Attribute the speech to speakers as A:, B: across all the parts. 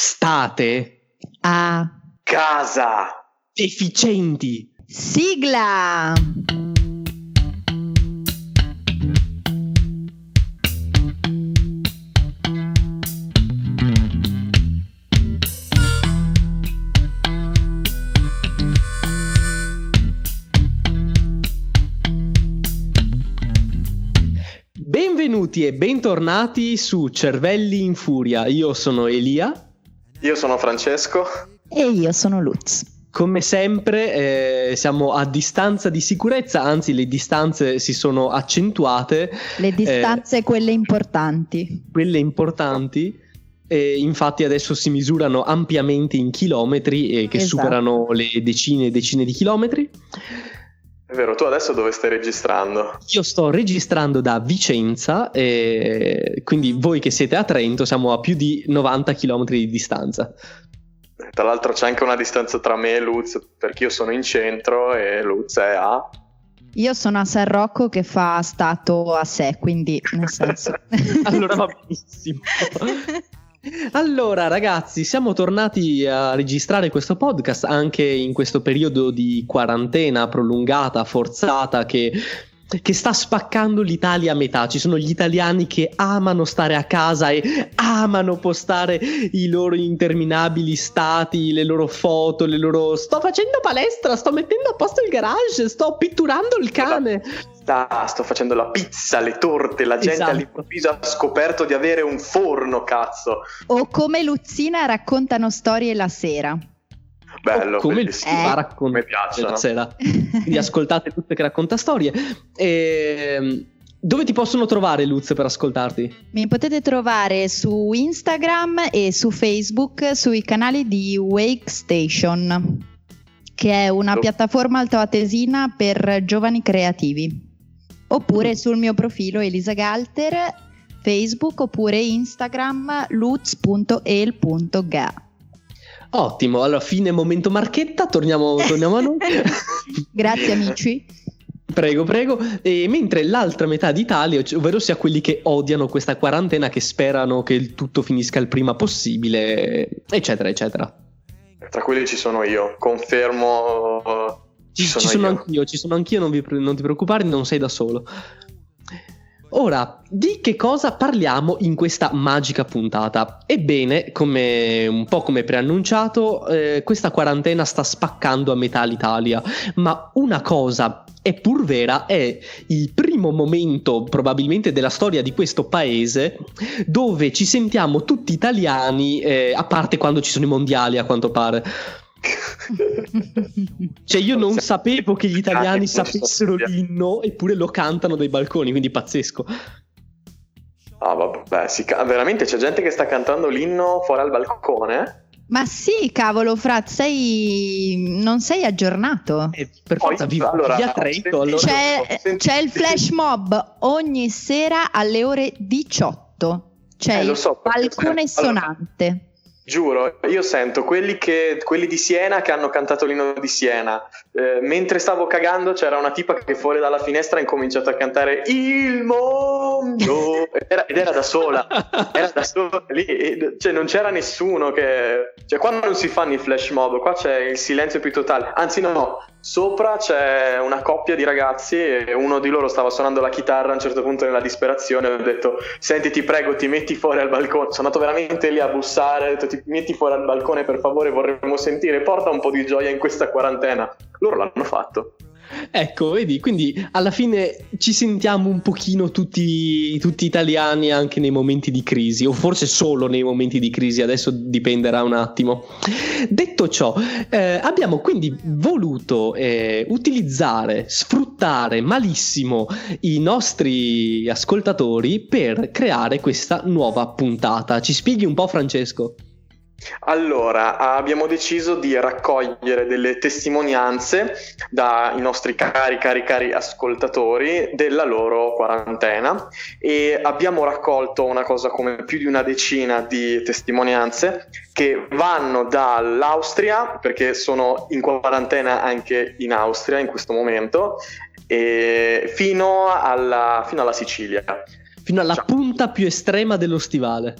A: State
B: a
C: casa.
A: deficienti.
B: sigla.
A: Benvenuti e bentornati su Cervelli in Furia. Io sono Elia.
C: Io sono Francesco.
B: E io sono Lutz.
A: Come sempre eh, siamo a distanza di sicurezza, anzi le distanze si sono accentuate,
B: Le distanze, quelle importanti.
A: quelle importanti. E infatti adesso si misurano ampiamente in chilometri e che
B: Esatto.
A: superano le decine e decine di chilometri.
C: È vero, tu adesso dove stai registrando?
A: Io sto registrando da Vicenza, e quindi voi che siete a Trento siamo a più di 90 km di distanza.
C: Tra l'altro c'è anche una distanza tra me e Lutz, perché io sono in centro e Lutz è a...
B: Io sono a San Rocco che fa stato a sé, quindi nel senso.
A: Allora va benissimo. Allora ragazzi, siamo tornati a registrare questo podcast anche in questo periodo di quarantena prolungata, forzata, che, che sta spaccando l'Italia a metà. Ci sono gli italiani che amano stare a casa e amano postare i loro interminabili stati, le loro foto, le loro... Sto facendo palestra, sto mettendo a posto il garage, sto pitturando il cane.
C: Sta- sto facendo la pizza, le torte, la gente
A: Esatto.
C: all'improvviso ha scoperto di avere un forno, cazzo.
B: o come Luzzina raccontano storie la sera.
C: Bello,
A: come il
C: bellissimo.
B: Eh.
A: fa la sera. Quindi ascoltate tutte che racconta storie. Ehm, dove ti possono trovare Luz per ascoltarti?
B: Mi potete trovare su Instagram e su Facebook sui canali di Wake Station, che è una
C: Oh.
B: piattaforma altoatesina per giovani creativi. Oppure sul mio profilo Elisa Galter, Facebook oppure Instagram luz.el.ga.
A: Ottimo, allora fine momento marchetta, torniamo, torniamo a noi.
B: Grazie amici.
A: prego, prego. E mentre l'altra metà d'Italia, c- ovvero sia quelli che odiano questa quarantena, che sperano che il tutto finisca il prima possibile, eccetera, eccetera.
C: Tra quelli ci sono io, confermo...
A: Ci,
C: Ci sono,
A: ci sono
C: io.
A: anch'io, ci sono anch'io, non, vi non ti preoccupare, non sei da solo. Ora, di che cosa parliamo in questa magica puntata? Ebbene, come un po' come preannunciato, eh, questa quarantena sta spaccando a metà l'Italia, ma una cosa è pur vera, è il primo momento probabilmente della storia di questo paese dove ci sentiamo tutti italiani, eh, a parte quando ci sono i mondiali a quanto pare. Cioè, io non sapevo che gli italiani sapessero l'inno, eppure lo cantano dai balconi, quindi pazzesco.
C: Ah, vabbè, si veramente c'è gente che sta cantando l'inno fuori al balcone?
B: Ma sì, cavolo, Frat, sei... non sei aggiornato.
A: Eh, per forza, vivo
C: allora,
A: via Trento,
C: ho
A: allora...
B: C'è, c'è il flash mob ogni sera alle ore 18. C'è
C: Eh, so, perché-
B: balcone
C: allora-
B: sonante.
C: Giuro, io sento quelli, che, quelli di Siena che hanno cantato l'inno di Siena. Eh, mentre stavo cagando c'era una tipa che fuori dalla finestra ha incominciato a cantare Il mondo ed era, ed era da sola. Era da sola lì, cioè non c'era nessuno che... Cioè qua non si fanno i flash mob, qua c'è il silenzio più totale. Anzi no, sopra c'è una coppia di ragazzi e uno di loro stava suonando la chitarra a un certo punto nella disperazione ho detto senti ti prego ti metti fuori al balcone. Sono andato veramente lì a bussare, ho detto ti metti fuori al balcone per favore vorremmo sentire, porta un po' di gioia in questa quarantena. Loro l'hanno fatto.
A: Ecco, vedi, quindi alla fine ci sentiamo un pochino tutti, tutti italiani anche nei momenti di crisi, o forse solo nei momenti di crisi, adesso dipenderà un attimo. Detto ciò, eh, abbiamo quindi voluto eh, utilizzare, sfruttare malissimo i nostri ascoltatori per creare questa nuova puntata. Ci spieghi un po', Francesco?
C: Allora, abbiamo deciso di raccogliere delle testimonianze dai nostri cari, cari, cari ascoltatori della loro quarantena e abbiamo raccolto una cosa come più di una decina di testimonianze che vanno dall'Austria, perché sono in quarantena anche in Austria in questo momento, fino alla, fino alla Sicilia.
A: Fino alla
C: Ciao.
A: punta più estrema dello stivale.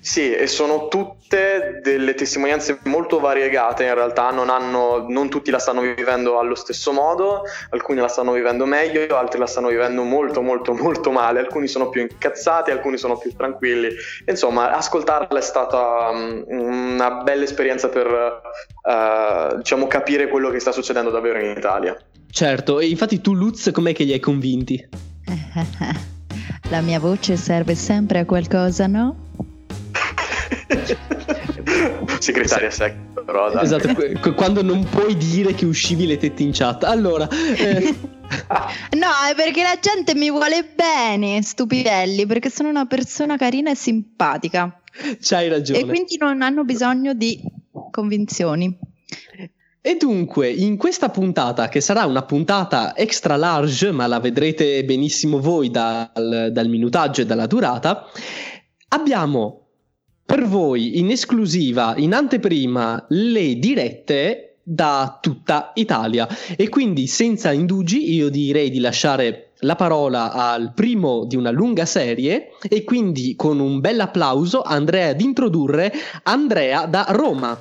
C: Sì, e sono tutte delle testimonianze molto variegate in realtà, non, hanno, non tutti la stanno vivendo allo stesso modo, alcuni la stanno vivendo meglio, altri la stanno vivendo molto molto molto male, alcuni sono più incazzati, alcuni sono più tranquilli. Insomma, ascoltarla è stata um, una bella esperienza per uh, diciamo capire quello che sta succedendo davvero in Italia.
A: Certo, e infatti tu Lutz com'è che li hai convinti?
B: La mia voce serve sempre a qualcosa, no?
C: Segretaria sec, però dai.
A: Esatto, quando non puoi dire che uscivi le tette in chat. Allora... Eh...
B: no, è perché la gente mi vuole bene, stupidelli, perché sono una persona carina e simpatica.
A: C'hai ragione.
B: E quindi non hanno bisogno di convinzioni.
A: E dunque, in questa puntata, che sarà una puntata extra large, ma la vedrete benissimo voi dal, dal minutaggio e dalla durata, abbiamo per voi in esclusiva, in anteprima, le dirette da tutta Italia. E quindi, senza indugi, io direi di lasciare la parola al primo di una lunga serie e quindi con un bel applauso andrei ad introdurre Andrea da Roma.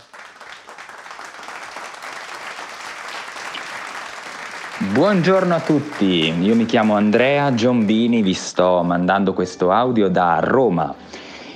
D: Buongiorno a tutti, io mi chiamo Andrea Giombini, vi sto mandando questo audio da Roma.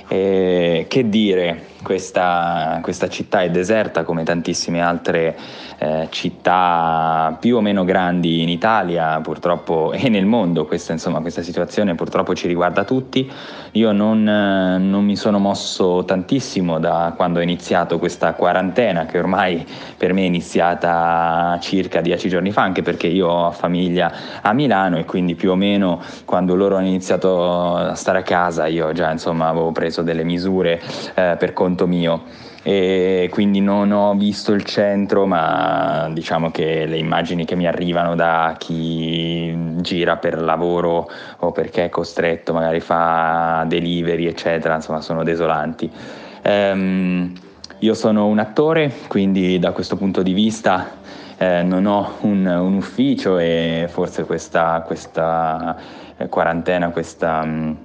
D: E che dire, questa, questa, città è deserta come tantissime altre eh, città più o meno grandi in Italia purtroppo e nel mondo, questa, insomma, questa situazione purtroppo ci riguarda tutti. Io non, non, mi sono mosso tantissimo da quando ho iniziato questa quarantena che ormai per me è iniziata circa dieci giorni fa, anche perché io ho famiglia a Milano e quindi più o meno quando loro hanno iniziato a stare a casa io già insomma avevo preso delle misure eh, per conto conto mio. E quindi non ho visto il centro ma diciamo che le immagini che mi arrivano da chi gira per lavoro o perché è costretto magari fa delivery eccetera insomma sono desolanti. Ehm, io sono un attore quindi da questo punto di vista eh, non ho un, un, ufficio e forse questa, questa quarantena questa mh,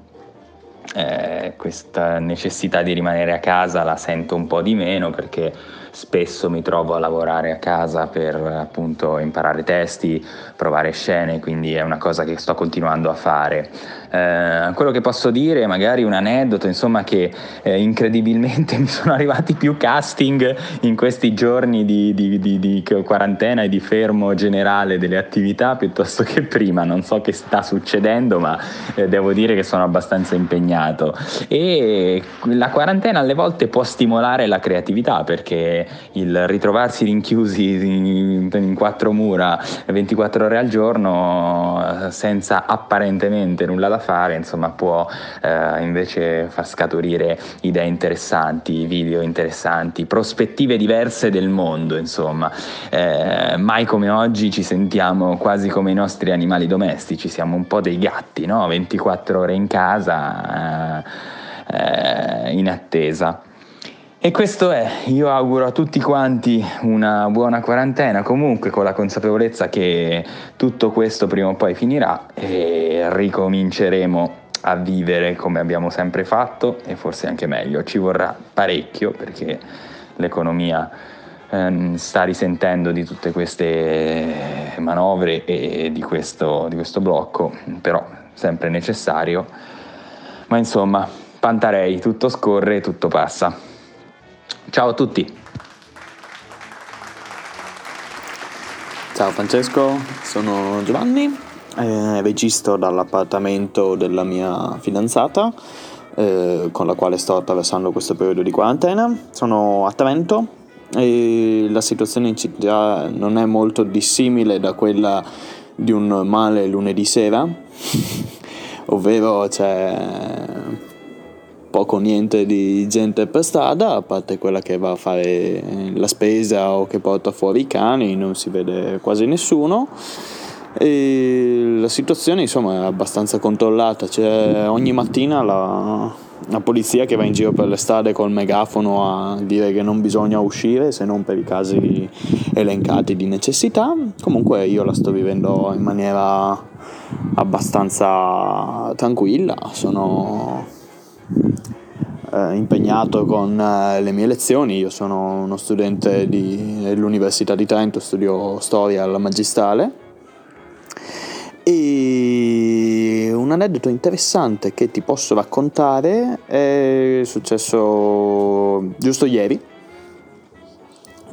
D: eh, questa necessità di rimanere a casa la sento un po' di meno perché spesso mi trovo a lavorare a casa per appunto imparare testi, provare scene, quindi è una cosa che sto continuando a fare. Eh, quello che posso dire, magari un aneddoto, insomma, che eh, incredibilmente mi sono arrivati più casting in questi giorni di, di, di, di, quarantena e di fermo generale delle attività piuttosto che prima. Non so che sta succedendo, ma eh, devo dire che sono abbastanza impegnato. E la quarantena alle volte può stimolare la creatività perché il ritrovarsi rinchiusi in, in quattro mura 24 ore al giorno senza apparentemente nulla da fare, insomma, può eh, invece far scaturire idee interessanti, video interessanti, prospettive diverse del mondo, insomma. Eh, mai come oggi ci sentiamo quasi come i nostri animali domestici, siamo un po' dei gatti, no? 24 ore in casa eh, eh, in attesa. E questo è, io auguro a tutti quanti una buona quarantena, comunque con la consapevolezza che tutto questo prima o poi finirà e ricominceremo a vivere come abbiamo sempre fatto e forse anche meglio. Ci vorrà parecchio perché l'economia ehm, sta risentendo di tutte queste manovre e di questo, di questo blocco, però sempre necessario. Ma insomma, Pantarei, tutto scorre e tutto passa. Ciao a tutti.
E: Ciao Francesco, sono Giovanni, eh, registro dall'appartamento della mia fidanzata eh, con la quale sto attraversando questo periodo di quarantena. Sono a Trento e la situazione in città non è molto dissimile da quella di un normale lunedì sera, ovvero c'è poco o niente di gente per strada, a parte quella che va a fare la spesa o che porta fuori i cani, non si vede quasi nessuno. E la situazione insomma è abbastanza controllata, c'è ogni mattina la, la polizia che va in giro per le strade col megafono a dire che non bisogna uscire se non per i casi elencati di necessità. Comunque io la sto vivendo in maniera abbastanza tranquilla, sono eh, impegnato con eh, le mie lezioni. Io sono uno studente di, dell'Università di Trento, studio storia alla magistrale. E un aneddoto interessante che ti posso raccontare è successo giusto ieri,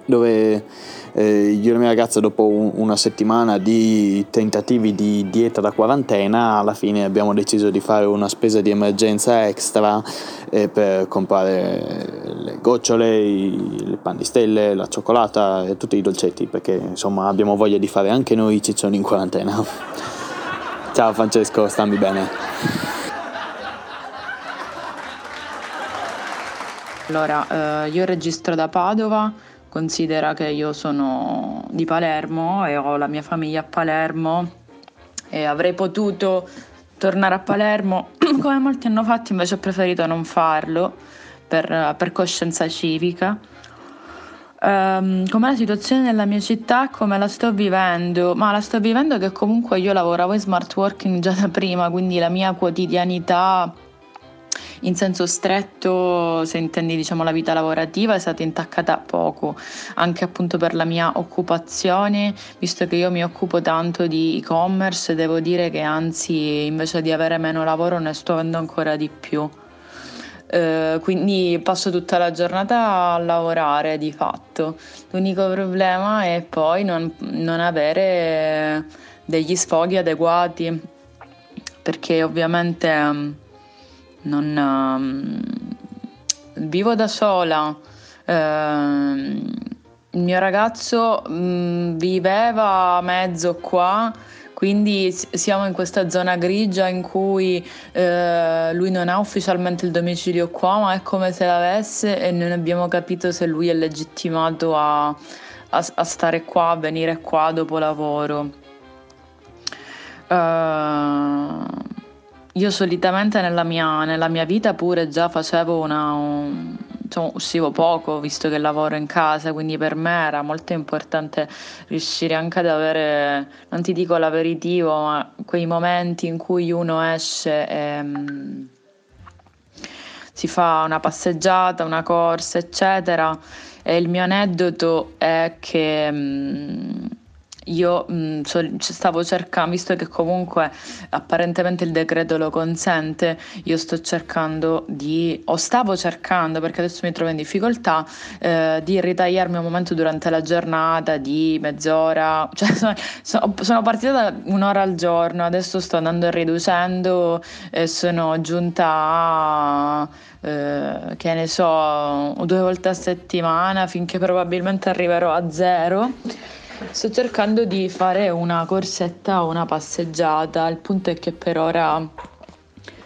E: dove eh, io e la mia ragazza dopo un, una settimana di tentativi di dieta da quarantena alla fine abbiamo deciso di fare una spesa di emergenza extra eh, per comprare le gocciole, i, le pandistelle, la cioccolata e tutti i dolcetti perché insomma abbiamo voglia di fare anche noi ciccioni in quarantena. Ciao Francesco, stammi bene.
F: Allora, eh, io registro da Padova Considera che io sono di Palermo e ho la mia famiglia a Palermo e avrei potuto tornare a Palermo come molti hanno fatto, invece ho preferito non farlo per, per coscienza civica. Um, com'è la situazione nella mia città, come la sto vivendo? Ma la sto vivendo che comunque io lavoravo in smart working già da prima, quindi la mia quotidianità in senso stretto, se intendi diciamo, la vita lavorativa, è stata intaccata poco, anche appunto per la mia occupazione, visto che io mi occupo tanto di e-commerce, devo dire che anzi invece di avere meno lavoro ne sto avendo ancora di più. Uh, quindi passo tutta la giornata a lavorare di fatto. L'unico problema è poi non, non avere degli sfoghi adeguati, perché ovviamente um, non, um, vivo da sola. Uh, il mio ragazzo um, viveva mezzo qua, quindi siamo in questa zona grigia in cui uh, lui non ha ufficialmente il domicilio qua, ma è come se l'avesse e non abbiamo capito se lui è legittimato a, a, a stare qua, a venire qua dopo lavoro. Uh, io solitamente nella mia, nella mia vita pure già facevo una... Un, insomma, uscivo poco visto che lavoro in casa, quindi per me era molto importante riuscire anche ad avere, non ti dico l'aperitivo, ma quei momenti in cui uno esce e um, si fa una passeggiata, una corsa, eccetera. E il mio aneddoto è che um, io mh, mm, stavo cercando, visto che comunque apparentemente il decreto lo consente, io sto cercando di, o stavo cercando, perché adesso mi trovo in difficoltà, eh, di ritagliarmi un momento durante la giornata di mezz'ora, cioè sono, sono partita da un'ora al giorno, adesso sto andando riducendo e sono giunta a... Eh, che ne so, due volte a settimana finché probabilmente arriverò a zero Sto cercando di fare una corsetta o una passeggiata, il punto è che per ora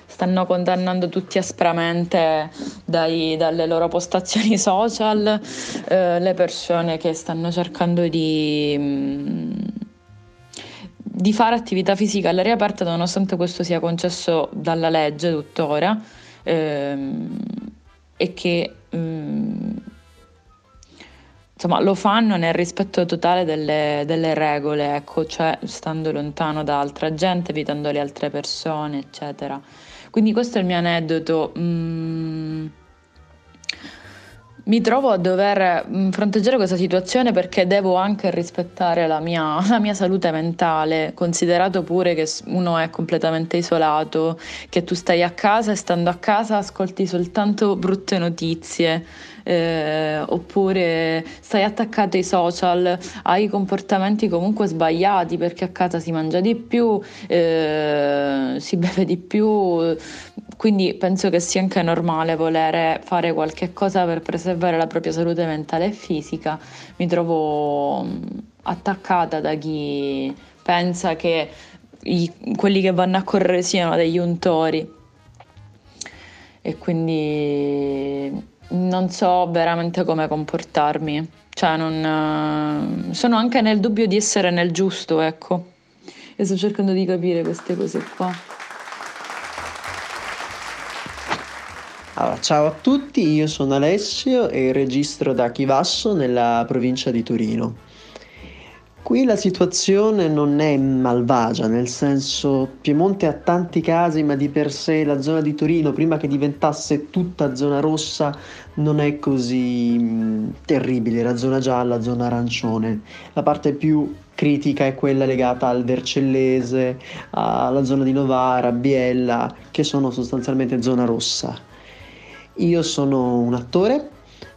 F: stanno condannando tutti aspramente dai, dalle loro postazioni social eh, le persone che stanno cercando di, mm, di fare attività fisica. All'aria aperta nonostante questo sia concesso dalla legge tuttora ehm, e che mm, insomma, lo fanno nel rispetto totale delle, delle, regole, ecco, cioè stando lontano da altra gente, evitando le altre persone, eccetera. Quindi questo è il mio aneddoto. Mm, mi trovo a dover mm, fronteggiare questa situazione perché devo anche rispettare la mia, la mia, salute mentale, considerato pure che uno è completamente isolato, che tu stai a casa e stando a casa ascolti soltanto brutte notizie eh, oppure stai attaccato ai social, hai comportamenti comunque sbagliati perché a casa si mangia di più, eh, si beve di più, quindi penso che sia anche normale volere fare qualche cosa per preservare la propria salute mentale e fisica. Mi trovo mm, attaccata da chi pensa che i, quelli che vanno a correre siano degli untori e quindi non so veramente come comportarmi, cioè non, uh, sono anche nel dubbio di essere nel giusto, ecco. E sto cercando di capire queste cose qua.
G: Allora, ciao a tutti, io sono Alessio e registro da Chivasso nella provincia di Torino. Qui la situazione non è malvagia, nel senso Piemonte ha tanti casi, ma di per sé la zona di Torino, prima che diventasse tutta zona rossa, non è così mh, terribile, era zona gialla, zona arancione. La parte più critica è quella legata al Vercellese, alla zona di Novara, Biella, che sono sostanzialmente zona rossa. Io sono un attore,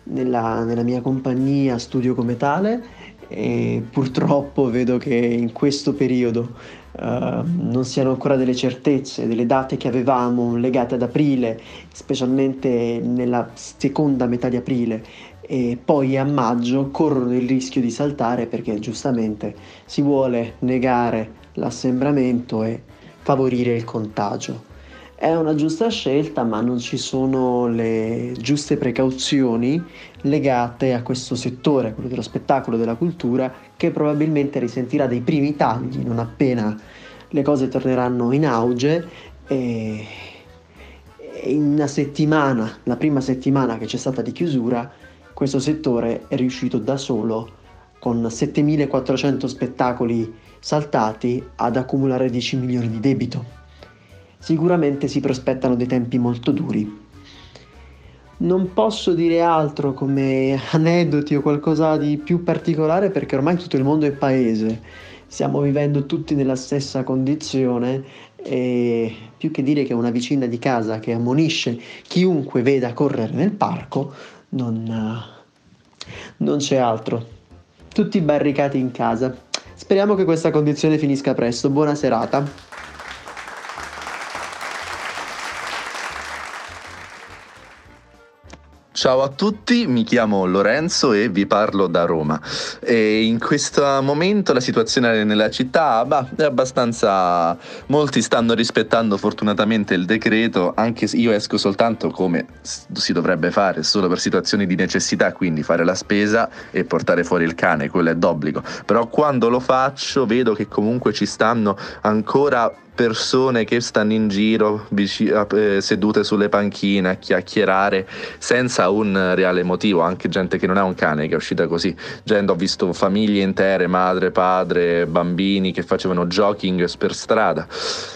G: nella, nella mia compagnia studio come tale e purtroppo vedo che in questo periodo uh, non siano ancora delle certezze, delle date che avevamo legate ad aprile, specialmente nella seconda metà di aprile e poi a maggio corrono il rischio di saltare perché giustamente si vuole negare l'assembramento e favorire il contagio. È una giusta scelta, ma non ci sono le giuste precauzioni legate a questo settore, quello dello spettacolo, della cultura, che probabilmente risentirà dei primi tagli non appena le cose torneranno in auge e in una settimana, la prima settimana che c'è stata di chiusura, questo settore è riuscito da solo con 7400 spettacoli saltati ad accumulare 10 milioni di debito sicuramente si prospettano dei tempi molto duri. Non posso dire altro come aneddoti o qualcosa di più particolare perché ormai tutto il mondo è paese, stiamo vivendo tutti nella stessa condizione e più che dire che una vicina di casa che ammonisce chiunque veda correre nel parco, non, non c'è altro. Tutti barricati in casa. Speriamo che questa condizione finisca presto. Buona serata.
H: Ciao a tutti, mi chiamo Lorenzo e vi parlo da Roma. E in questo momento la situazione nella città bah, è abbastanza... Molti stanno rispettando fortunatamente il decreto, anche se io esco soltanto come si dovrebbe fare, solo per situazioni di necessità, quindi fare la spesa e portare fuori il cane, quello è d'obbligo. Però quando lo faccio vedo che comunque ci stanno ancora persone che stanno in giro vicino, eh, sedute sulle panchine a chiacchierare senza un reale motivo, anche gente che non ha un cane che è uscita così. Gente, ho visto famiglie intere, madre, padre, bambini che facevano jogging per strada.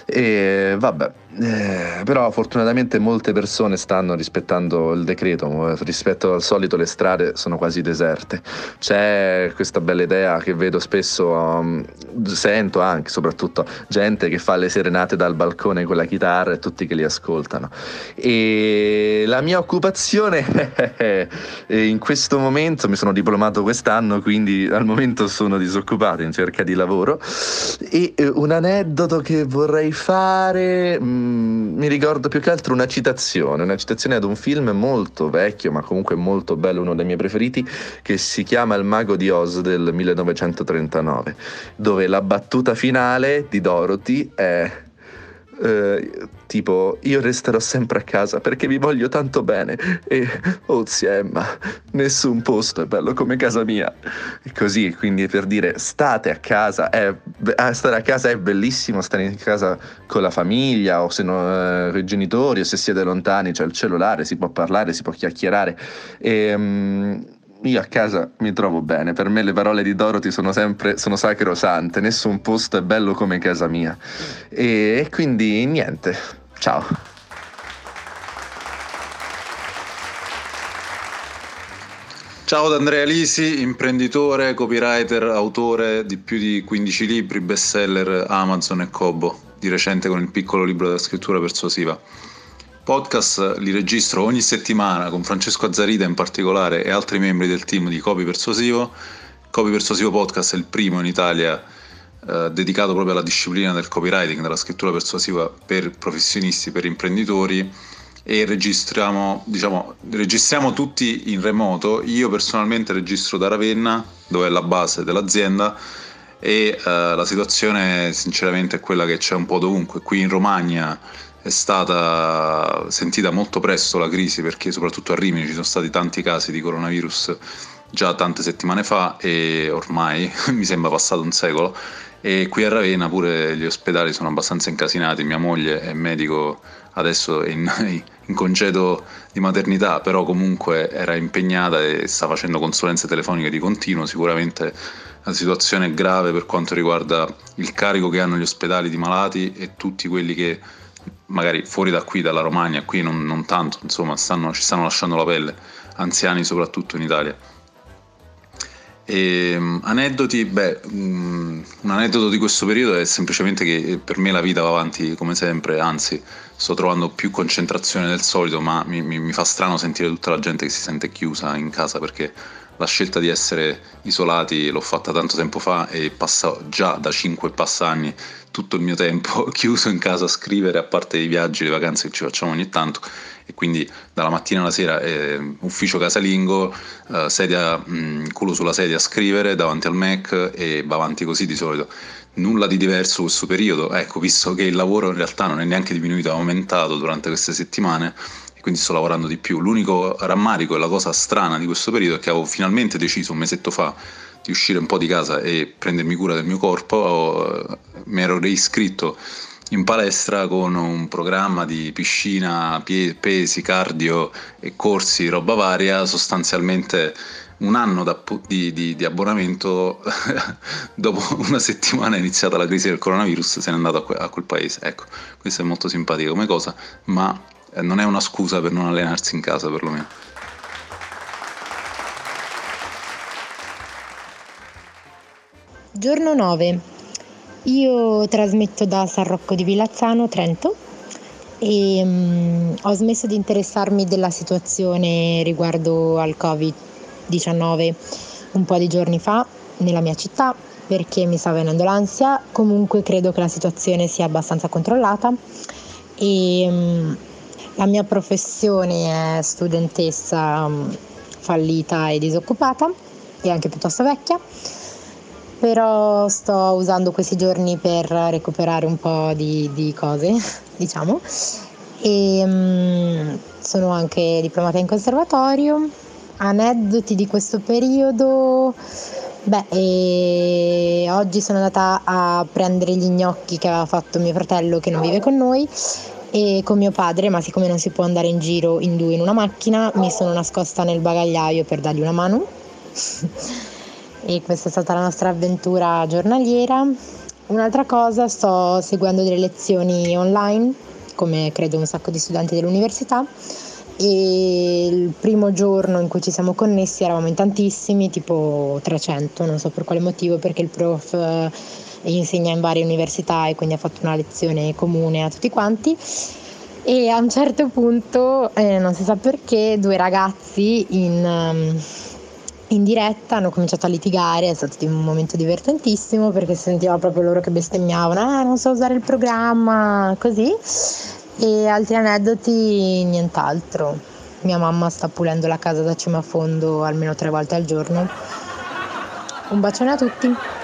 H: E vabbè, eh, però fortunatamente molte persone stanno rispettando il decreto, rispetto al solito le strade sono quasi deserte. C'è questa bella idea che vedo spesso, um, sento anche soprattutto gente che fa le serenate dal balcone con la chitarra e tutti che li ascoltano. E la mia occupazione in questo momento mi sono diplomato quest'anno, quindi al momento sono disoccupato in cerca di lavoro e eh, un aneddoto che vorrei fare mm, mi ricordo più che altro una citazione, una citazione ad un film molto vecchio, ma comunque molto bello, uno dei miei preferiti, che si chiama Il mago di Oz del 1939, dove la battuta finale di Dorothy è eh, tipo io resterò sempre a casa perché vi voglio tanto bene. E oh zia Emma nessun posto è bello come casa mia. E così quindi per dire state a casa è, stare a casa è bellissimo stare in casa con la famiglia o se no eh, i genitori o se siete lontani c'è il cellulare si può parlare si può chiacchierare. E um, io a casa mi trovo bene, per me le parole di Dorothy sono sempre sono sacrosante, nessun posto è bello come casa mia. E, quindi niente, ciao.
I: Ciao da Andrea Lisi, imprenditore, copywriter, autore di più di 15 libri, bestseller Amazon e Kobo, di recente con il piccolo libro della scrittura persuasiva podcast li registro ogni settimana con Francesco Azzarida in particolare e altri membri del team di Copy Persuasivo. Copy Persuasivo Podcast è il primo in Italia eh, dedicato proprio alla disciplina del copywriting, della scrittura persuasiva per professionisti, per imprenditori e registriamo, diciamo, registriamo tutti in remoto. Io personalmente registro da Ravenna, dove è la base dell'azienda e eh, la situazione sinceramente è quella che c'è un po' dovunque. Qui in Romagna è stata sentita molto presto la crisi perché soprattutto a Rimini ci sono stati tanti casi di coronavirus già tante settimane fa e ormai mi sembra passato un secolo. E qui a Ravenna pure gli ospedali sono abbastanza incasinati, mia moglie è medico adesso è in, in congedo di maternità però comunque era impegnata e sta facendo consulenze telefoniche di continuo, sicuramente la situazione è grave per quanto riguarda il carico che hanno gli ospedali di malati e tutti quelli che magari fuori da qui, dalla Romagna, qui non, non tanto, insomma, stanno, ci stanno lasciando la pelle, anziani soprattutto in Italia. E, um, aneddoti, beh, um, un aneddoto di questo periodo è semplicemente che per me la vita va avanti come sempre, anzi sto trovando più concentrazione del solito, ma mi, mi, mi fa strano sentire tutta la gente che si sente chiusa in casa perché la scelta di essere isolati l'ho fatta tanto tempo fa e passa già da 5 anni tutto il mio tempo chiuso in casa a scrivere, a parte i viaggi, le vacanze che ci facciamo ogni tanto e quindi dalla mattina alla sera eh, ufficio casalingo, eh, sedia, mh, mm, culo sulla sedia a scrivere davanti al Mac e va avanti così di solito. Nulla di diverso questo periodo, ecco, visto che il lavoro in realtà non è neanche diminuito, è aumentato durante queste settimane, e quindi sto lavorando di più. L'unico rammarico e la cosa strana di questo periodo è che avevo finalmente deciso un mesetto fa di uscire un po' di casa e prendermi cura del mio corpo, mi ero reiscritto in palestra con un programma di piscina, pesi, cardio e corsi, roba varia, sostanzialmente un anno di, di, di, abbonamento, dopo una settimana è iniziata la crisi del coronavirus, se n'è andato a, que- a quel paese. Ecco, questo è molto simpatico come cosa, ma eh, non è una scusa per non allenarsi in casa perlomeno.
J: Giorno 9. Io trasmetto da San Rocco di Villazzano, Trento e um, ho smesso di interessarmi della situazione riguardo al Covid-19 un po' di giorni fa nella mia città perché mi sta venendo l'ansia. Comunque credo che la situazione sia abbastanza controllata e um, la mia professione è studentessa um, fallita e disoccupata e anche piuttosto vecchia, però sto usando questi giorni per recuperare un po' di, di cose, diciamo. E um, sono anche diplomata in conservatorio. Aneddoti di questo periodo. Beh, oggi sono andata a prendere gli gnocchi che aveva fatto mio fratello che non vive con noi e con mio padre, ma siccome non si può andare in giro in due in una macchina, mi sono nascosta nel bagagliaio per dargli una mano. e questa è stata la nostra avventura giornaliera. Un'altra cosa, sto seguendo delle lezioni online, come credo un sacco di studenti dell'università. E il primo giorno in cui ci siamo connessi eravamo in tantissimi, tipo 300, non so per quale motivo, perché il prof insegna in varie università e quindi ha fatto una lezione comune a tutti quanti e a un certo punto, eh, non si sa perché, due ragazzi in, um, in, diretta hanno cominciato a litigare, è stato un momento divertentissimo perché sentiva proprio loro che bestemmiavano, ah non so usare il programma, così, e altri aneddoti nient'altro. Mia mamma sta pulendo la casa da cima a fondo almeno tre volte al giorno. Un bacione a tutti!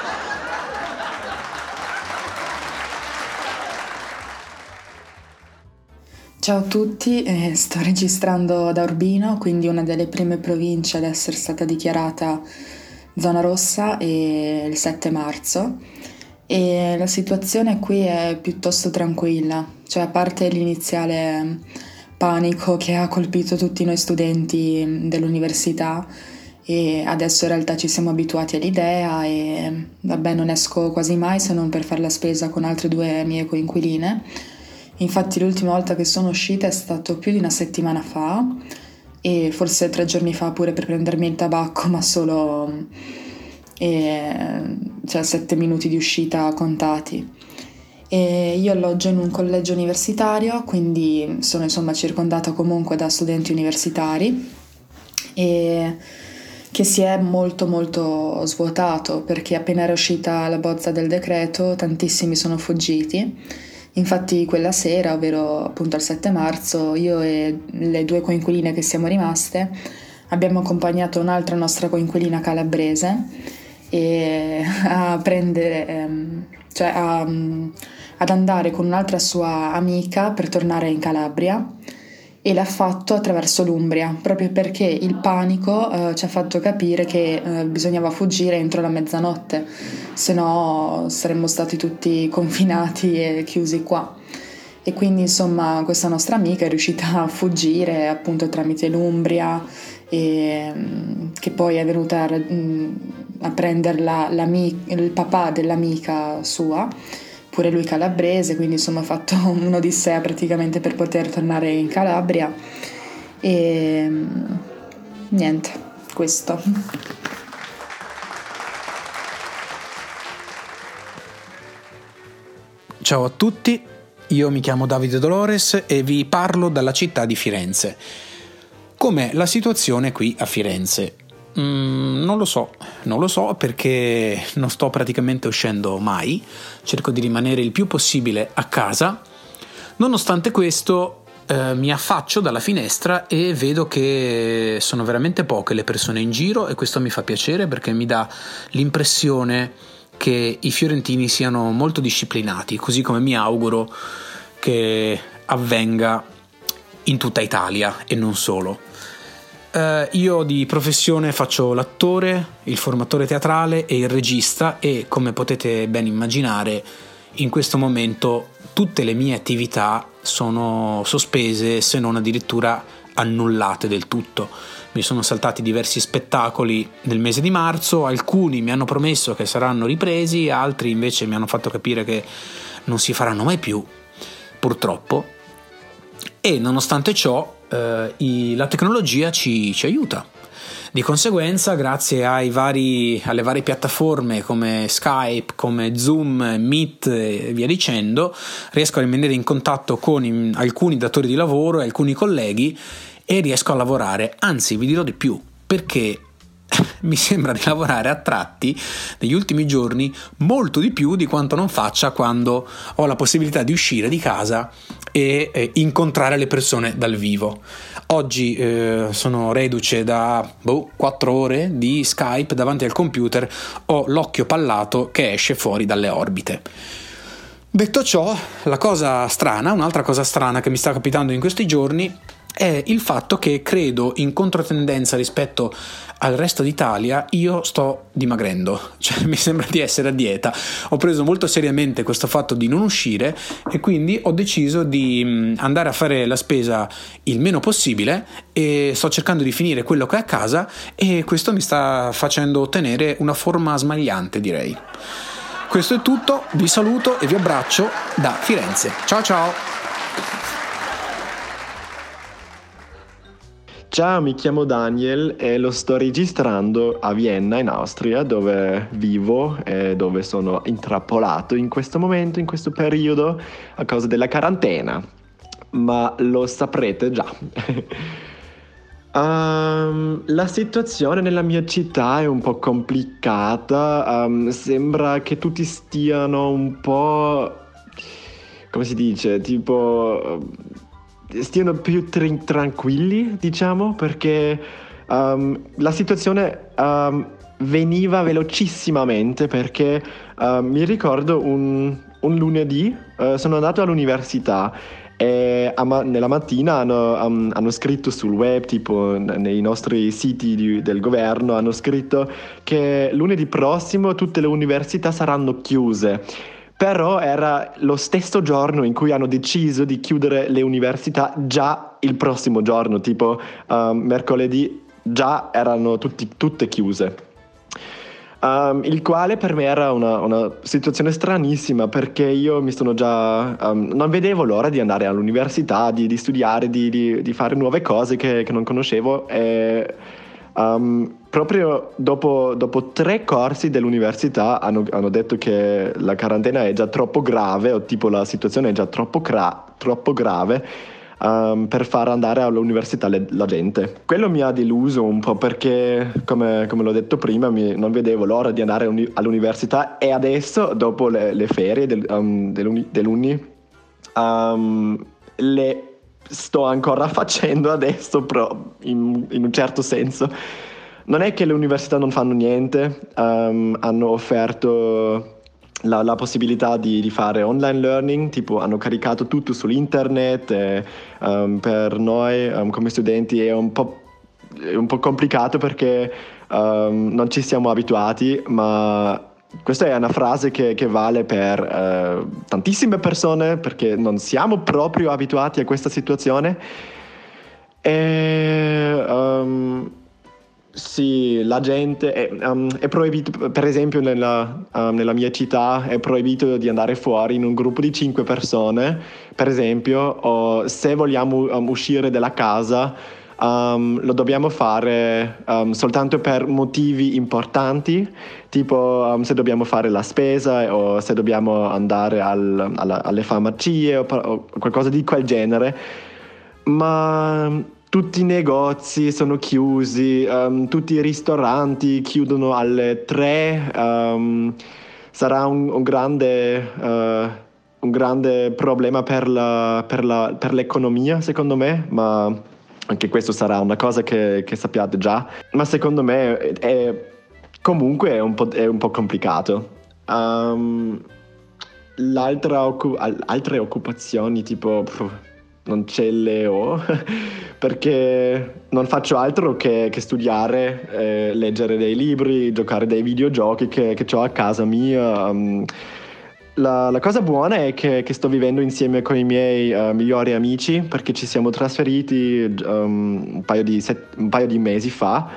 K: Ciao a tutti, eh, sto registrando da Urbino, quindi una delle prime province ad essere stata dichiarata zona rossa il 7 marzo. E la situazione qui è piuttosto tranquilla, cioè a parte l'iniziale panico che ha colpito tutti noi studenti dell'università e adesso in realtà ci siamo abituati all'idea e vabbè non esco quasi mai se non per fare la spesa con altre due mie coinquiline Infatti l'ultima volta che sono uscita è stato più di una settimana fa e forse tre giorni fa pure per prendermi il tabacco, ma solo eh, cioè sette minuti di uscita contati. E io alloggio in un collegio universitario, quindi sono insomma circondata comunque da studenti universitari e che si è molto molto svuotato perché appena era uscita la bozza del decreto tantissimi sono fuggiti Infatti quella sera, ovvero appunto il 7 marzo, io e le due coinquiline che siamo rimaste abbiamo accompagnato un'altra nostra coinquilina calabrese a prendere, ehm, cioè a, ad andare con un'altra sua amica per tornare in Calabria e l'ha fatto attraverso l'Umbria, proprio perché il panico eh, ci ha fatto capire che eh, bisognava fuggire entro la mezzanotte, se no saremmo stati tutti confinati e chiusi qua. E quindi insomma questa nostra amica è riuscita a fuggire appunto tramite l'Umbria, e, mm, che poi è venuta a, mm, a prenderla il papà dell'amica sua, pure lui calabrese, quindi insomma ho fatto un'odissea praticamente per poter tornare in Calabria e niente, questo.
L: Ciao a tutti, io mi chiamo Davide Dolores e vi parlo dalla città di Firenze. Com'è la situazione qui a Firenze? Mm, non lo so, non lo so perché non sto praticamente uscendo mai, cerco di rimanere il più possibile a casa. Nonostante questo, eh, mi affaccio dalla finestra e vedo che sono veramente poche le persone in giro e questo mi fa piacere perché mi dà l'impressione che i fiorentini siano molto disciplinati, così come mi auguro che avvenga in tutta Italia e non solo. Uh, io di professione faccio l'attore, il formatore teatrale e il regista e come potete ben immaginare in questo momento tutte le mie attività sono sospese se non addirittura annullate del tutto mi sono saltati diversi spettacoli nel mese di marzo, alcuni mi hanno promesso che saranno ripresi, altri invece mi hanno fatto capire che non si faranno mai più, purtroppo. E nonostante ciò, eh, i, la tecnologia ci, ci aiuta. Di conseguenza, grazie vari, alle varie piattaforme come Skype, come Zoom, Meet e via dicendo, riesco a rimanere in contatto con in, alcuni datori di lavoro e alcuni colleghi e riesco a lavorare, anzi vi dirò di più, perché mi sembra di lavorare a tratti negli ultimi giorni molto di più di quanto non faccia quando ho la possibilità di uscire di casa e eh, incontrare le persone dal vivo. Oggi eh, sono reduce da boh, 4 ore di Skype davanti al computer, ho l'occhio pallato che esce fuori dalle orbite. Detto ciò, la cosa strana, un'altra cosa strana che mi sta capitando in questi giorni è il fatto che credo in controtendenza rispetto al resto d'Italia io sto dimagrendo, cioè mi sembra di essere a dieta. Ho preso molto seriamente questo fatto di non uscire e quindi ho deciso di mm, andare a fare la spesa il meno possibile e sto cercando di finire quello che è a casa e questo mi sta facendo ottenere una forma smagliante, direi. Questo è tutto, vi saluto e vi abbraccio da Firenze. Ciao ciao!
M: Ciao, mi chiamo Daniel e lo sto registrando a Vienna in Austria dove vivo e dove sono intrappolato in questo momento, in questo periodo a causa della quarantena. Ma lo saprete già. um, la situazione nella mia città è un po' complicata, um, sembra che tutti stiano un po'... come si dice? Tipo stiano più tr- tranquilli, diciamo, perché um, la situazione um, veniva velocissimamente perché uh, mi ricordo un, un lunedì uh, sono andato all'università e ma- nella mattina hanno, um, hanno, scritto sul web, tipo nei nostri siti di- del governo, hanno scritto che lunedì prossimo tutte le università saranno chiuse però era lo stesso giorno in cui hanno deciso di chiudere le università già il prossimo giorno, tipo um, mercoledì già erano tutti, tutte chiuse. Um, il quale per me era una, una, situazione stranissima perché io mi sono già. Um, non vedevo l'ora di andare all'università, di, di studiare, di, di, di, fare nuove cose che, che non conoscevo. E, Um, proprio dopo, dopo, tre corsi dell'università hanno, hanno, detto che la quarantena è già troppo grave o tipo la situazione è già troppo, cra- troppo grave um, per far andare all'università le, la gente. Quello mi ha deluso un po' perché, come, come l'ho detto prima, mi, non vedevo l'ora di andare uni- all'università e adesso, dopo le, le ferie del, um, dell'uni, dell'uni le sto ancora facendo adesso, però in, in un certo senso. Non è che le università non fanno niente, um, hanno offerto la, la possibilità di, di, fare online learning, tipo hanno caricato tutto sull'internet e um, per noi um, come studenti è un po', è un po complicato perché non ci siamo abituati, ma questa è una frase che, che vale per eh, tantissime persone perché non siamo proprio abituati a questa situazione. E, um, sì, la gente è, um, è proibito, per esempio nella, um, nella, mia città è proibito di andare fuori in un gruppo di cinque persone, per esempio, o se vogliamo um, uscire dalla casa lo dobbiamo fare soltanto per motivi importanti, tipo se dobbiamo fare la spesa o se dobbiamo andare al, alla, alle farmacie o, o qualcosa di quel genere. Ma tutti i negozi sono chiusi, um, tutti i ristoranti chiudono alle 3, um, sarà un, un, grande, uh, un, grande, problema per, la, per, la, per, l'economia secondo me, ma anche questo sarà una cosa che, che sappiate già, ma secondo me è, comunque è un po', è un po complicato. Um, altre occupazioni tipo... Pff, non ce le ho perché non faccio altro che, che studiare, eh, leggere dei libri, giocare dei videogiochi che, che ho a casa mia. Um, la, la, cosa buona è che, che, sto vivendo insieme con i miei uh, migliori amici perché ci siamo trasferiti um, un, paio di set, un, paio di mesi fa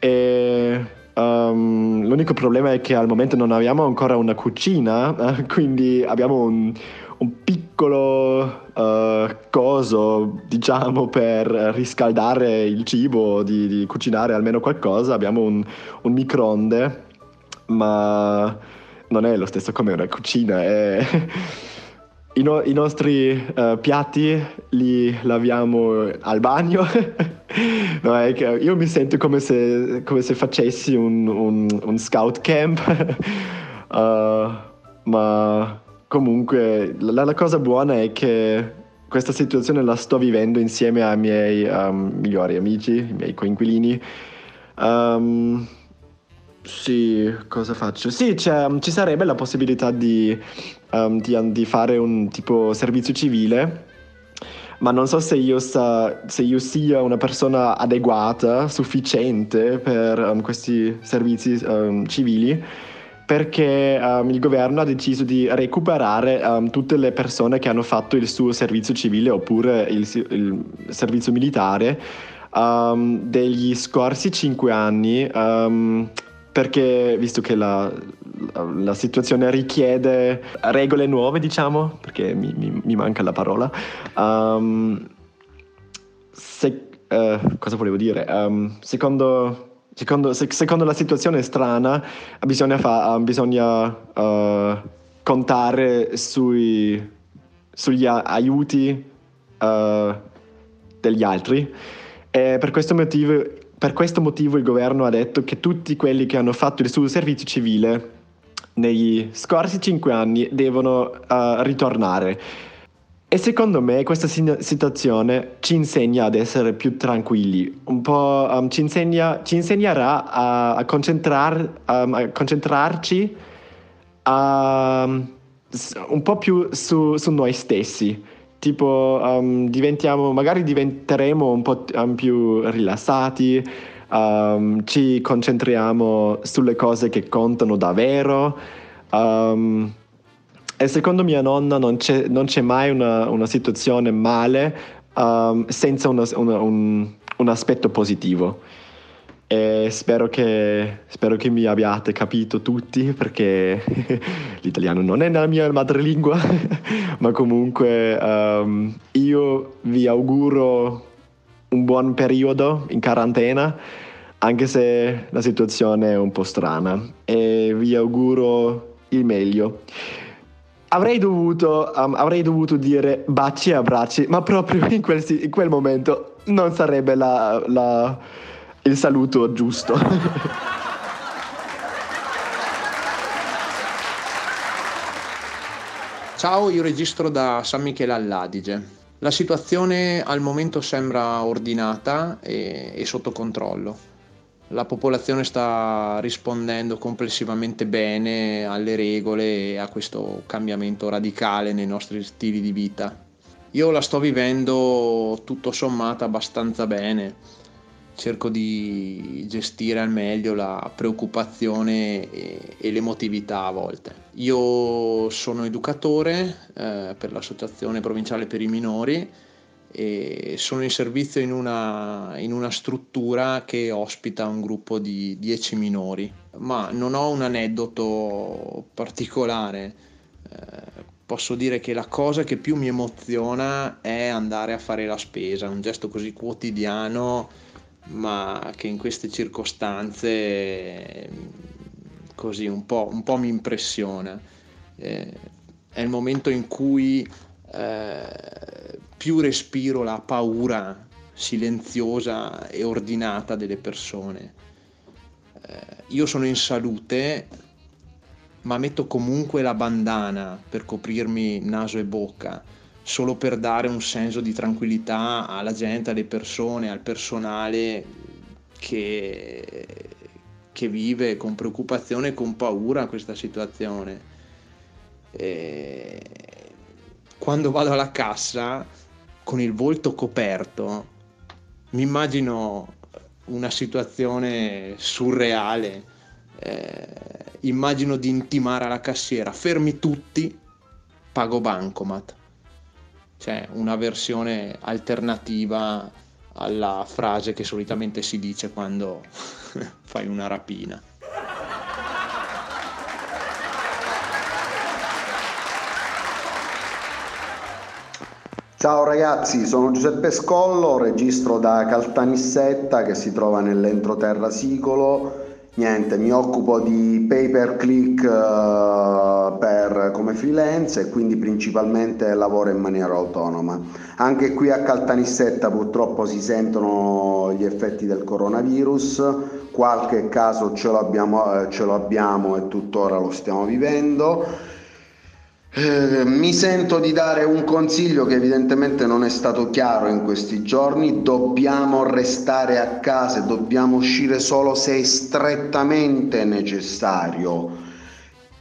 M: e um, l'unico problema è che al momento non abbiamo ancora una cucina, quindi abbiamo un, un piccolo uh, coso, diciamo, per riscaldare il cibo, di, di cucinare almeno qualcosa. Abbiamo un, un, microonde, ma non è lo stesso come una cucina. È... I, no- I, nostri uh, piatti li laviamo al bagno. no, io mi sento come se, come se facessi un, un, un, scout camp, uh, ma comunque la, la, cosa buona è che questa situazione la sto vivendo insieme ai miei um, migliori amici, i miei coinquilini. Um, sì, cosa faccio? Sì, ci sarebbe la possibilità di, um, di, di, fare un tipo servizio civile, ma non so se io, sa, se io sia una persona adeguata, sufficiente per um, questi servizi um, civili perché um, il governo ha deciso di recuperare um, tutte le persone che hanno fatto il suo servizio civile oppure il, il servizio militare um, degli scorsi cinque anni perché visto che la, la, la, situazione richiede regole nuove diciamo perché mi, mi, mi manca la parola se, uh, cosa volevo dire? Secondo Secondo, se, secondo, la situazione strana bisogna, fa, bisogna uh, contare sui, sugli aiuti uh, degli altri. E per questo, motivo, per questo motivo il governo ha detto che tutti quelli che hanno fatto il suo servizio civile negli scorsi cinque anni devono uh, ritornare e secondo me questa situazione ci insegna ad essere più tranquilli, un po' um, ci, insegna, ci, insegnerà a, a, concentrar, um, a concentrarci um, un po' più su, su noi stessi. Tipo, um, magari diventeremo un po' um, più rilassati, um, ci concentriamo sulle cose che contano davvero. E secondo mia nonna non c'è, non c'è mai una, una, situazione male um, senza una, una, un, un, aspetto positivo. E spero che, spero che mi abbiate capito tutti perché l'italiano non è la mia madrelingua, ma comunque um, io vi auguro un buon periodo in quarantena anche se la situazione è un po' strana e vi auguro il meglio avrei dovuto, um, avrei dovuto dire baci e abbracci, ma proprio in quel, in quel momento non sarebbe la, la, il saluto giusto.
N: Ciao, io registro da San Michele all'Adige. La situazione al momento sembra ordinata e, e sotto controllo la popolazione sta rispondendo complessivamente bene alle regole e a questo cambiamento radicale nei nostri stili di vita. Io la sto vivendo tutto sommato abbastanza bene, cerco di gestire al meglio la preoccupazione e, l'emotività a volte. Io sono educatore eh, per l'associazione provinciale per i minori sono in servizio in una, in una struttura che ospita un gruppo di 10 minori, ma non ho un aneddoto particolare. Eh, posso dire che la cosa che più mi emoziona è andare a fare la spesa, un gesto così quotidiano, ma che in queste circostanze così un po', un po mi impressiona. Eh, è il momento in cui eh, più respiro la paura silenziosa e ordinata delle persone. Eh, io sono in salute, ma metto comunque la bandana per coprirmi naso e bocca, solo per dare un senso di tranquillità alla gente, alle persone, al personale che, che vive con preoccupazione e con paura questa situazione. E quando vado alla cassa con il volto coperto, mi immagino una situazione surreale. Eh, immagino di intimare alla cassiera, fermi tutti, pago bancomat. Cioè una versione alternativa alla frase che solitamente si dice quando fai una rapina.
O: Ciao ragazzi, sono Giuseppe Scollo, registro da Caltanissetta che si trova nell'entroterra Sicolo. Niente, mi occupo di pay per click uh, per, come freelance e quindi principalmente lavoro in maniera autonoma. Anche qui a Caltanissetta purtroppo si sentono gli effetti del coronavirus, qualche caso ce lo abbiamo, eh, ce lo abbiamo e tuttora lo stiamo vivendo. Eh, mi sento di dare un consiglio che evidentemente non è stato chiaro in questi giorni, dobbiamo restare a casa, dobbiamo uscire solo se è strettamente necessario.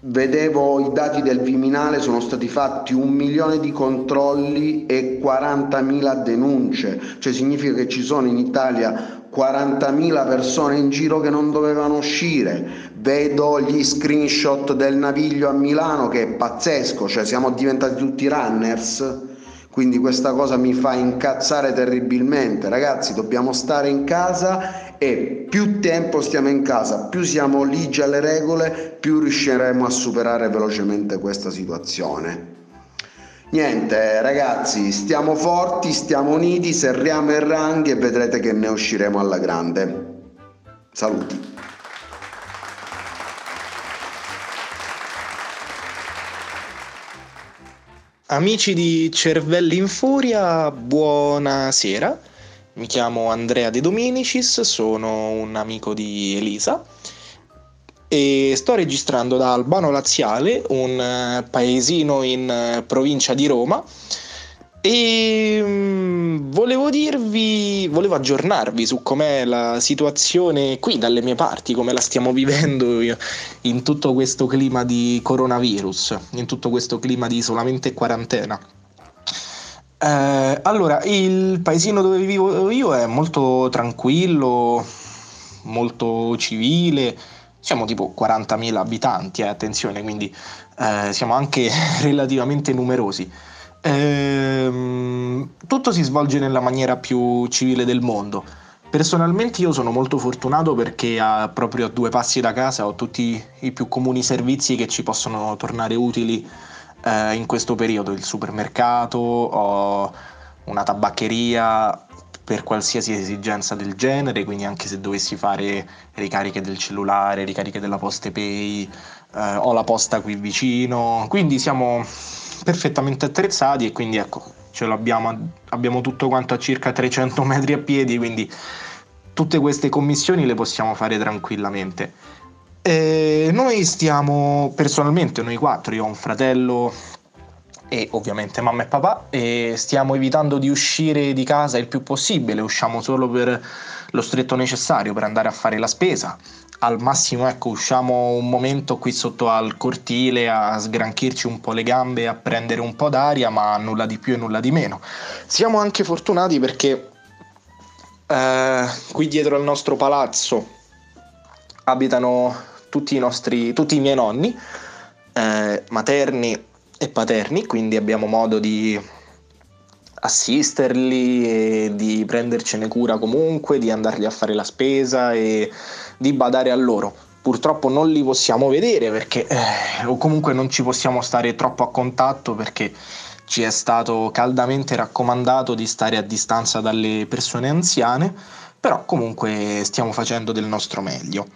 O: Vedevo i dati del Viminale, sono stati fatti un milione di controlli e 40.000 denunce, cioè significa che ci sono in Italia 40.000 persone in giro che non dovevano uscire. Vedo gli screenshot del Naviglio a Milano che è pazzesco, cioè siamo diventati tutti runners. Quindi questa cosa mi fa incazzare terribilmente. Ragazzi, dobbiamo stare in casa e più tempo stiamo in casa, più siamo ligi alle regole, più riusciremo a superare velocemente questa situazione. Niente ragazzi, stiamo forti, stiamo uniti, serriamo i ranghi e vedrete che ne usciremo alla grande. Saluti.
P: Amici di Cervelli in Furia, buonasera. Mi chiamo Andrea De Dominicis, sono un amico di Elisa e sto registrando da Albano Laziale, un eh, paesino in eh, provincia di Roma e mm, volevo dirvi, volevo aggiornarvi su com'è la situazione qui dalle mie parti, come la stiamo vivendo in tutto questo clima di coronavirus, in tutto questo clima di isolamento e quarantena. Eh, allora, il paesino dove vivo io è molto tranquillo, molto civile, siamo tipo 40.000 abitanti, eh, attenzione, quindi eh, siamo anche relativamente numerosi. Ehm, tutto si svolge nella maniera più civile del mondo. Personalmente io sono molto fortunato perché a, proprio a due passi da casa ho tutti i più comuni servizi che ci possono tornare utili eh, in questo periodo, il supermercato, ho una tabaccheria, per qualsiasi esigenza del genere, quindi anche se dovessi fare ricariche del cellulare, ricariche della Poste Pay, eh, ho la posta qui vicino, quindi siamo perfettamente attrezzati e quindi ecco, ce l'abbiamo, abbiamo tutto quanto a circa 300 metri a piedi, quindi tutte queste commissioni le possiamo fare tranquillamente. E noi stiamo personalmente, noi quattro, io ho un fratello e ovviamente mamma e papà e stiamo evitando di uscire di casa il più possibile, usciamo solo per lo stretto necessario per andare a fare la spesa. Al massimo ecco usciamo un momento qui sotto al cortile a sgranchirci un po' le gambe, a prendere un po' d'aria, ma nulla di più e nulla di meno. Siamo anche fortunati perché eh, qui dietro al nostro palazzo abitano tutti i, nostri, tutti i miei nonni eh, materni e paterni, quindi abbiamo modo di assisterli e di prendercene cura comunque, di andarli a fare la spesa e di badare a loro. Purtroppo non li possiamo vedere perché, eh, o comunque non ci possiamo stare troppo a contatto perché ci è stato caldamente raccomandato di stare a distanza dalle persone anziane, però comunque stiamo facendo del nostro meglio.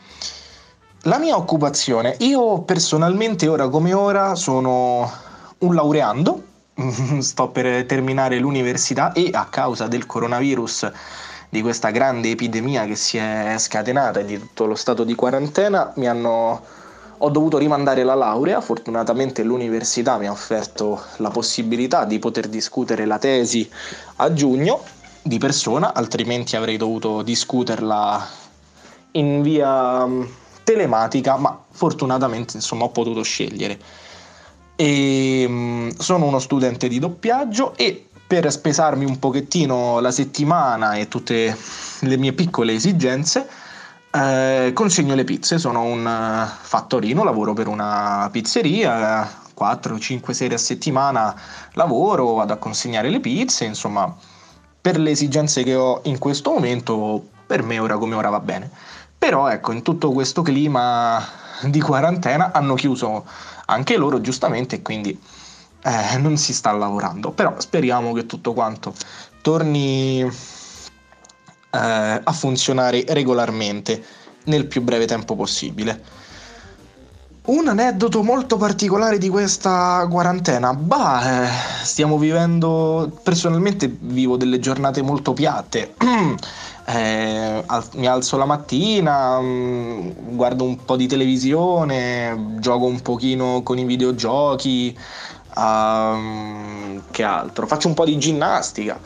P: La mia occupazione, io personalmente ora come ora sono un laureando, sto per terminare l'università e a causa del coronavirus, di questa grande epidemia che si è scatenata e di tutto lo stato di quarantena, mi hanno, ho dovuto rimandare la laurea. Fortunatamente l'università mi ha offerto la possibilità di poter discutere la tesi a giugno di persona, altrimenti avrei dovuto discuterla in via mm, telematica, ma fortunatamente insomma ho potuto scegliere e mm, sono uno studente di doppiaggio e per spesarmi un pochettino la settimana e tutte le mie piccole esigenze eh, consegno le pizze, sono un uh, fattorino, lavoro per una pizzeria, 4-5 sere a settimana lavoro, vado a consegnare le pizze, insomma per le esigenze che ho in questo momento per me ora come ora va bene. Però ecco, in tutto questo clima di quarantena hanno chiuso anche loro giustamente e quindi eh, non si sta lavorando. Però speriamo che tutto quanto torni eh, a funzionare regolarmente nel più breve tempo possibile. Un aneddoto molto particolare di questa quarantena, bah, eh, stiamo vivendo, personalmente vivo delle giornate molto piatte. eh, al- mi alzo la mattina, mh, mm, guardo un po' di televisione, gioco un pochino con i videogiochi, um, che altro? Faccio un po' di ginnastica.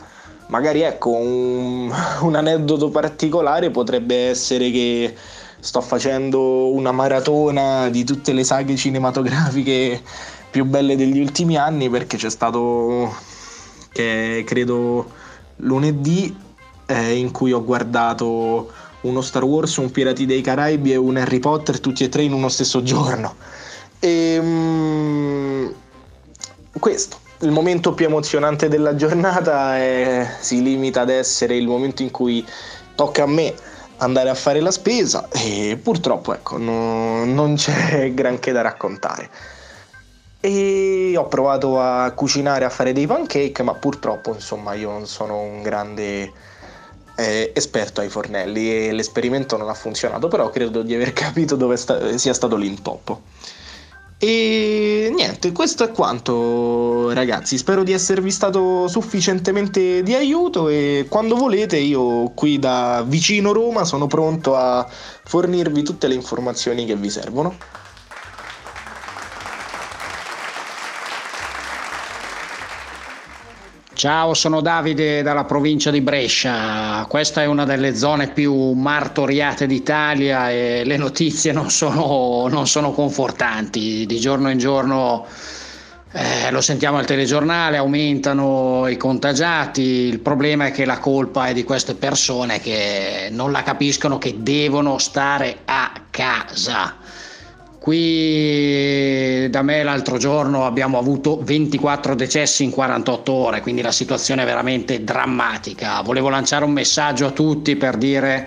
P: Magari ecco, un, un aneddoto particolare potrebbe essere che sto facendo una maratona di tutte le saghe cinematografiche più belle degli ultimi anni perché c'è stato che credo lunedì eh, in cui ho guardato uno Star Wars, un Pirati dei Caraibi e un Harry Potter tutti e tre in uno stesso giorno. E, um, questo, il momento più emozionante della giornata è, si limita ad essere il momento in cui tocca a me andare a fare la spesa e purtroppo ecco, no, non c'è granché da raccontare. E ho provato a cucinare, a fare dei pancake, ma purtroppo insomma io non sono un grande eh, esperto ai fornelli e l'esperimento non ha funzionato, però credo di aver capito dove sta- sia stato l'intoppo. E niente, questo è quanto ragazzi, spero di esservi stato sufficientemente di aiuto e quando volete io qui da vicino Roma sono pronto a fornirvi tutte le informazioni che vi servono.
Q: Ciao, sono Davide dalla provincia di Brescia. Questa è una delle zone più martoriate d'Italia e le notizie non sono, non sono confortanti. Di giorno in giorno eh, lo sentiamo al telegiornale, aumentano i contagiati. Il problema è che la colpa è di queste persone che non la capiscono, che devono stare a casa. Qui da me l'altro giorno abbiamo avuto 24 decessi in 48 ore, quindi la situazione è veramente drammatica. Volevo lanciare un messaggio a tutti per dire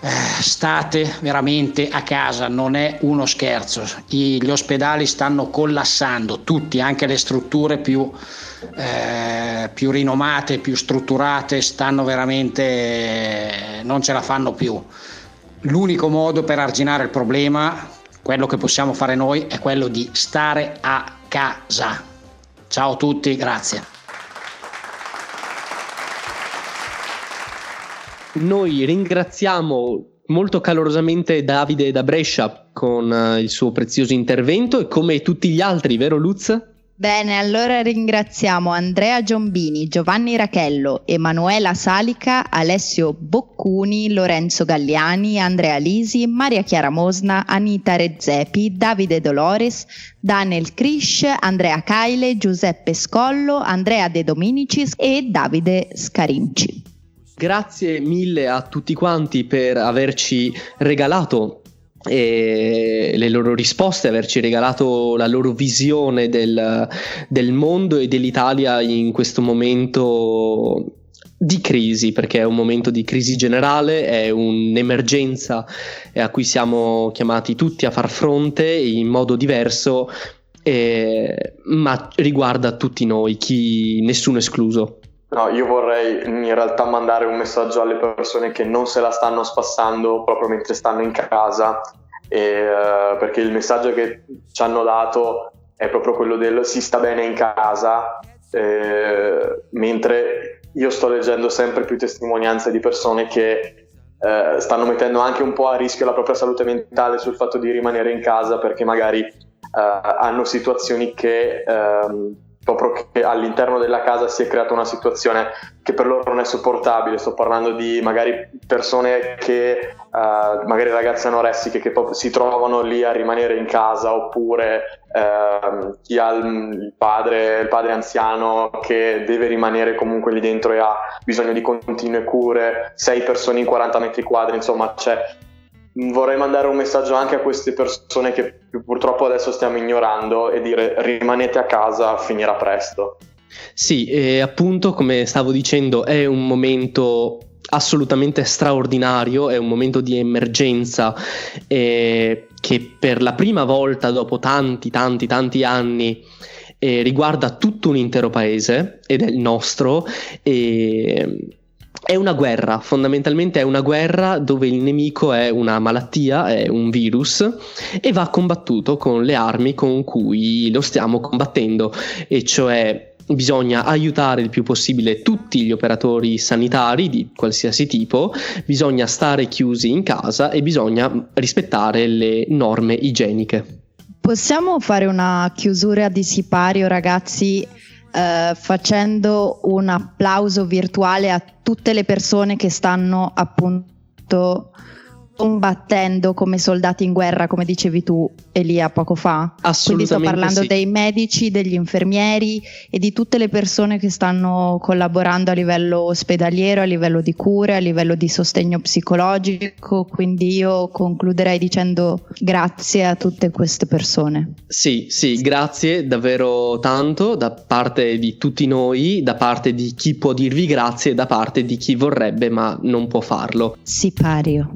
Q: eh, state veramente a casa, non è uno scherzo. Gli ospedali stanno collassando, tutti, anche le strutture più, eh, più rinomate, più strutturate, stanno veramente, non ce la fanno più. L'unico modo per arginare il problema quello che possiamo fare noi è quello di stare a casa. Ciao a tutti, grazie.
A: Noi ringraziamo molto calorosamente Davide da Brescia con eh, il suo prezioso intervento e come tutti gli altri, vero Luz?
B: Bene, allora ringraziamo Andrea Giombini, Giovanni Rachello, Emanuela Salica, Alessio Boccuni, Lorenzo Galliani, Andrea Lisi, Maria Chiara Mosna, Anita Rezzepi, Davide Dolores, Daniel Krisch, Andrea Caile, Giuseppe Scollo, Andrea De Dominicis e Davide Scarinci.
A: Grazie mille a tutti quanti per averci regalato e le loro risposte, averci regalato la loro visione del, del mondo e dell'Italia in questo momento di crisi, perché è un momento di crisi generale, è un'emergenza a cui siamo chiamati tutti a far fronte in modo diverso, eh, ma riguarda tutti noi, chi, nessuno escluso.
C: No, io vorrei in realtà mandare un messaggio alle persone che non se la stanno spassando proprio mentre stanno in casa, e, uh, perché il messaggio che ci hanno dato è proprio quello del si sta bene in casa, eh, mentre io sto leggendo sempre più testimonianze di persone che eh, stanno mettendo anche un po' a rischio la propria salute mentale sul fatto di rimanere in casa perché magari eh, hanno situazioni che ehm, proprio che all'interno della casa si è creata una situazione che per loro non è sopportabile. Sto parlando di magari persone che, uh, magari ragazze anoressiche che si trovano lì a rimanere in casa, oppure uh, chi ha il padre, il padre anziano che deve rimanere comunque lì dentro e ha bisogno di continue cure, sei persone in 40 metri quadri, insomma c'è vorrei mandare un messaggio anche a queste persone che purtroppo adesso stiamo ignorando e dire rimanete a casa, finirà presto.
A: Sì, e appunto come stavo dicendo è un momento assolutamente straordinario, è un momento di emergenza eh, che per la prima volta dopo tanti, tanti, tanti anni eh, riguarda tutto un intero paese ed è il nostro. E, è una guerra, fondamentalmente è una guerra dove il nemico è una malattia, è un virus e va combattuto con le armi con cui lo stiamo combattendo, e cioè bisogna aiutare il più possibile tutti gli operatori sanitari di qualsiasi tipo, bisogna stare chiusi in casa e bisogna rispettare le norme igieniche.
B: Possiamo fare una chiusura di sipario, ragazzi? Eh, facendo un applauso virtuale a tutte le persone che stanno appunto combattendo come soldati in guerra, come dicevi tu Elia poco fa. Quindi sto parlando
A: sì.
B: dei medici, degli infermieri e di tutte le persone che stanno collaborando a livello ospedaliero, a livello di cure, a livello di sostegno psicologico. Quindi io concluderei dicendo grazie a tutte queste persone.
A: Sì, sì, grazie davvero tanto da parte di tutti noi, da parte di chi può dirvi grazie e da parte di chi vorrebbe ma non può farlo.
B: Sipario.